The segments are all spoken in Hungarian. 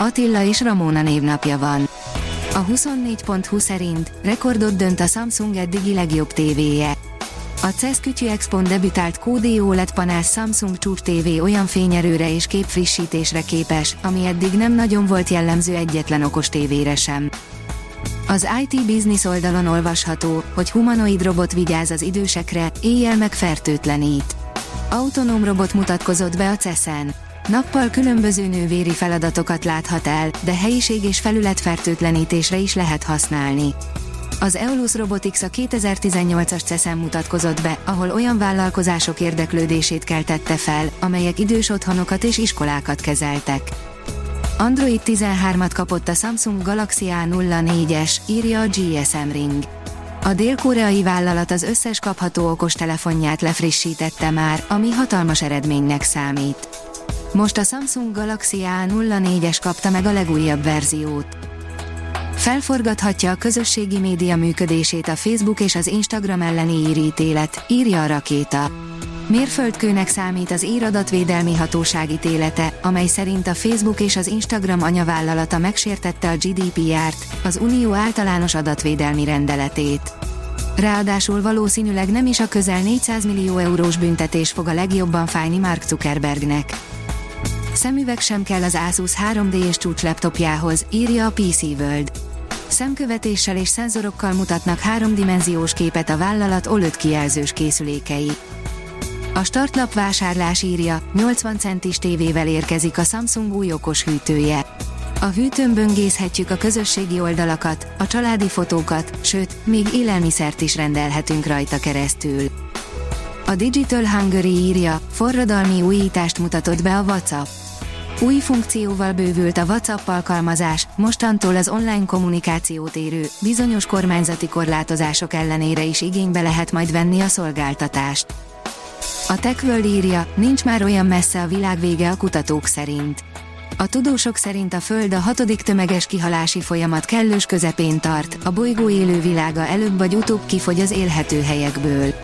Attila és Ramóna névnapja van. A 24.20 szerint rekordot dönt a Samsung eddigi legjobb tévéje. A CES Kütyű Expo debütált QD OLED panel Samsung Csúcs TV olyan fényerőre és képfrissítésre képes, ami eddig nem nagyon volt jellemző egyetlen okos tévére sem. Az IT Business oldalon olvasható, hogy humanoid robot vigyáz az idősekre, éjjel meg fertőtlenít. Autonóm robot mutatkozott be a CES-en. Nappal különböző nővéri feladatokat láthat el, de helyiség és felületfertőtlenítésre is lehet használni. Az Eolus Robotics a 2018-as CESZEN mutatkozott be, ahol olyan vállalkozások érdeklődését keltette fel, amelyek idős otthonokat és iskolákat kezeltek. Android 13-at kapott a Samsung Galaxy A04-es, írja a GSM Ring. A dél-koreai vállalat az összes kapható okostelefonját lefrissítette már, ami hatalmas eredménynek számít. Most a Samsung Galaxy A04-es kapta meg a legújabb verziót. Felforgathatja a közösségi média működését a Facebook és az Instagram elleni írítélet, írja a rakéta. Mérföldkőnek számít az íradatvédelmi hatóság ítélete, amely szerint a Facebook és az Instagram anyavállalata megsértette a GDPR-t, az Unió általános adatvédelmi rendeletét. Ráadásul valószínűleg nem is a közel 400 millió eurós büntetés fog a legjobban fájni Mark Zuckerbergnek. Szemüveg sem kell az Asus 3D-es csúcs laptopjához, írja a PC World. Szemkövetéssel és szenzorokkal mutatnak háromdimenziós képet a vállalat OLED kijelzős készülékei. A startlap vásárlás írja, 80 centis tévével érkezik a Samsung új okos hűtője. A hűtőn böngészhetjük a közösségi oldalakat, a családi fotókat, sőt, még élelmiszert is rendelhetünk rajta keresztül. A Digital Hungary írja, forradalmi újítást mutatott be a WhatsApp. Új funkcióval bővült a WhatsApp alkalmazás, mostantól az online kommunikációt érő, bizonyos kormányzati korlátozások ellenére is igénybe lehet majd venni a szolgáltatást. A TechWorld írja, nincs már olyan messze a világ vége a kutatók szerint. A tudósok szerint a Föld a hatodik tömeges kihalási folyamat kellős közepén tart, a bolygó élő világa előbb vagy utóbb kifogy az élhető helyekből.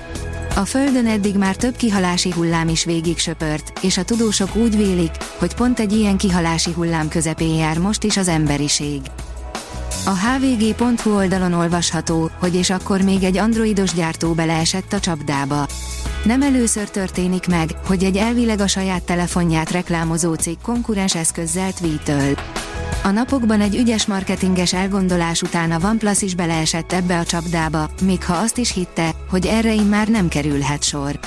A Földön eddig már több kihalási hullám is végig söpört, és a tudósok úgy vélik, hogy pont egy ilyen kihalási hullám közepén jár most is az emberiség. A hvg.hu oldalon olvasható, hogy és akkor még egy androidos gyártó beleesett a csapdába. Nem először történik meg, hogy egy elvileg a saját telefonját reklámozó cég konkurens eszközzel tweetöl. A napokban egy ügyes marketinges elgondolás után a OnePlus is beleesett ebbe a csapdába, még ha azt is hitte, hogy erre már nem kerülhet sor.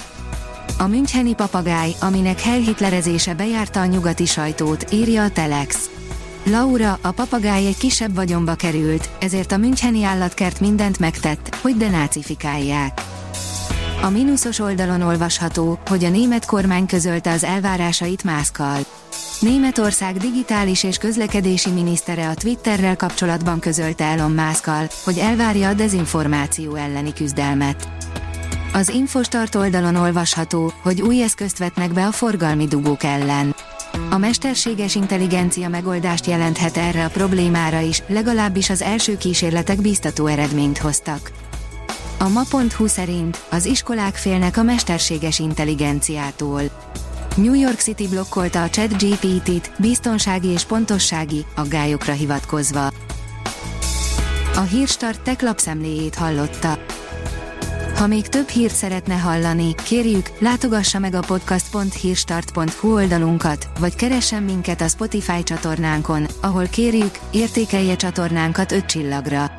A Müncheni papagáj, aminek helhitlerezése bejárta a nyugati sajtót, írja a Telex. Laura, a papagáj egy kisebb vagyonba került, ezért a Müncheni állatkert mindent megtett, hogy denácifikálják. A mínuszos oldalon olvasható, hogy a német kormány közölte az elvárásait mászkal. Németország digitális és közlekedési minisztere a Twitterrel kapcsolatban közölte Elon Muskkal, hogy elvárja a dezinformáció elleni küzdelmet. Az Infostart oldalon olvasható, hogy új eszközt vetnek be a forgalmi dugók ellen. A mesterséges intelligencia megoldást jelenthet erre a problémára is, legalábbis az első kísérletek biztató eredményt hoztak. A ma.hu szerint az iskolák félnek a mesterséges intelligenciától. New York City blokkolta a chat GPT-t, biztonsági és pontossági aggályokra hivatkozva. A Hírstart tech lapszemléjét hallotta. Ha még több hírt szeretne hallani, kérjük, látogassa meg a podcast.hírstart.hu oldalunkat, vagy keressen minket a Spotify csatornánkon, ahol kérjük, értékelje csatornánkat 5 csillagra.